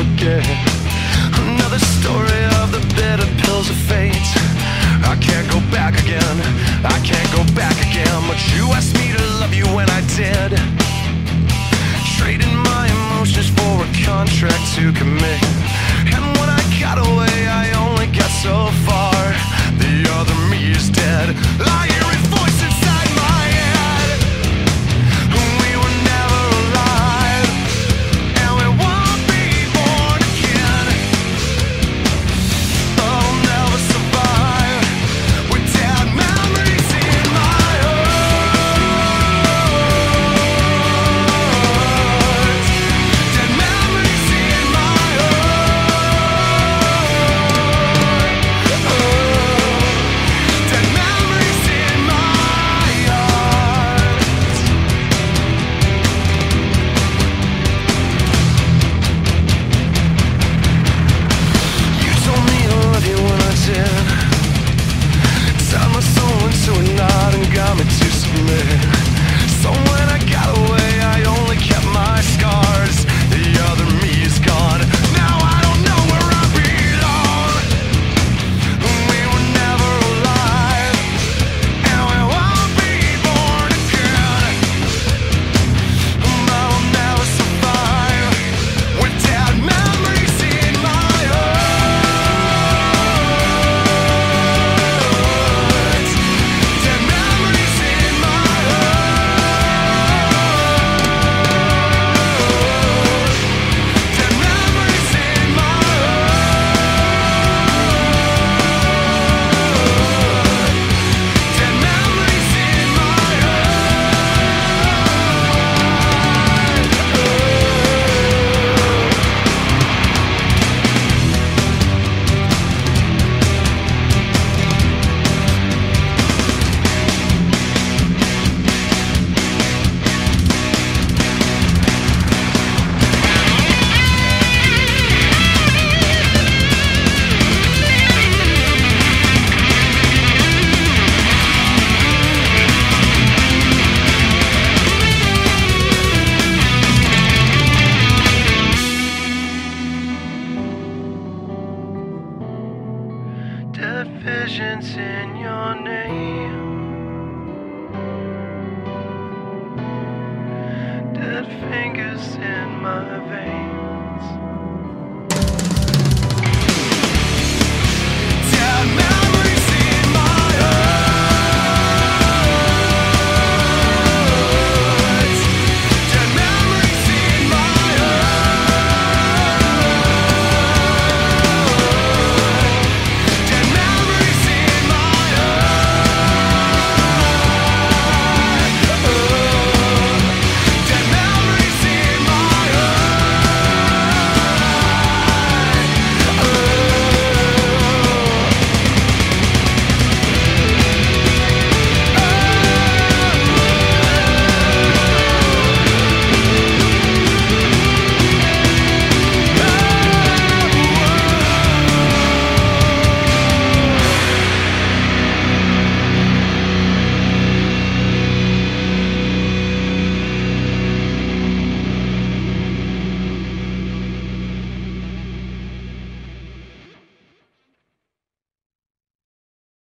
again. Another story of the bitter pills of fate. I can't go back again. I can't go back again. But you asked me to love you when I did. Trading my emotions for a contract to commit. And when I got away, I to a knot and got me to submit in your name. Dead fingers in my veins.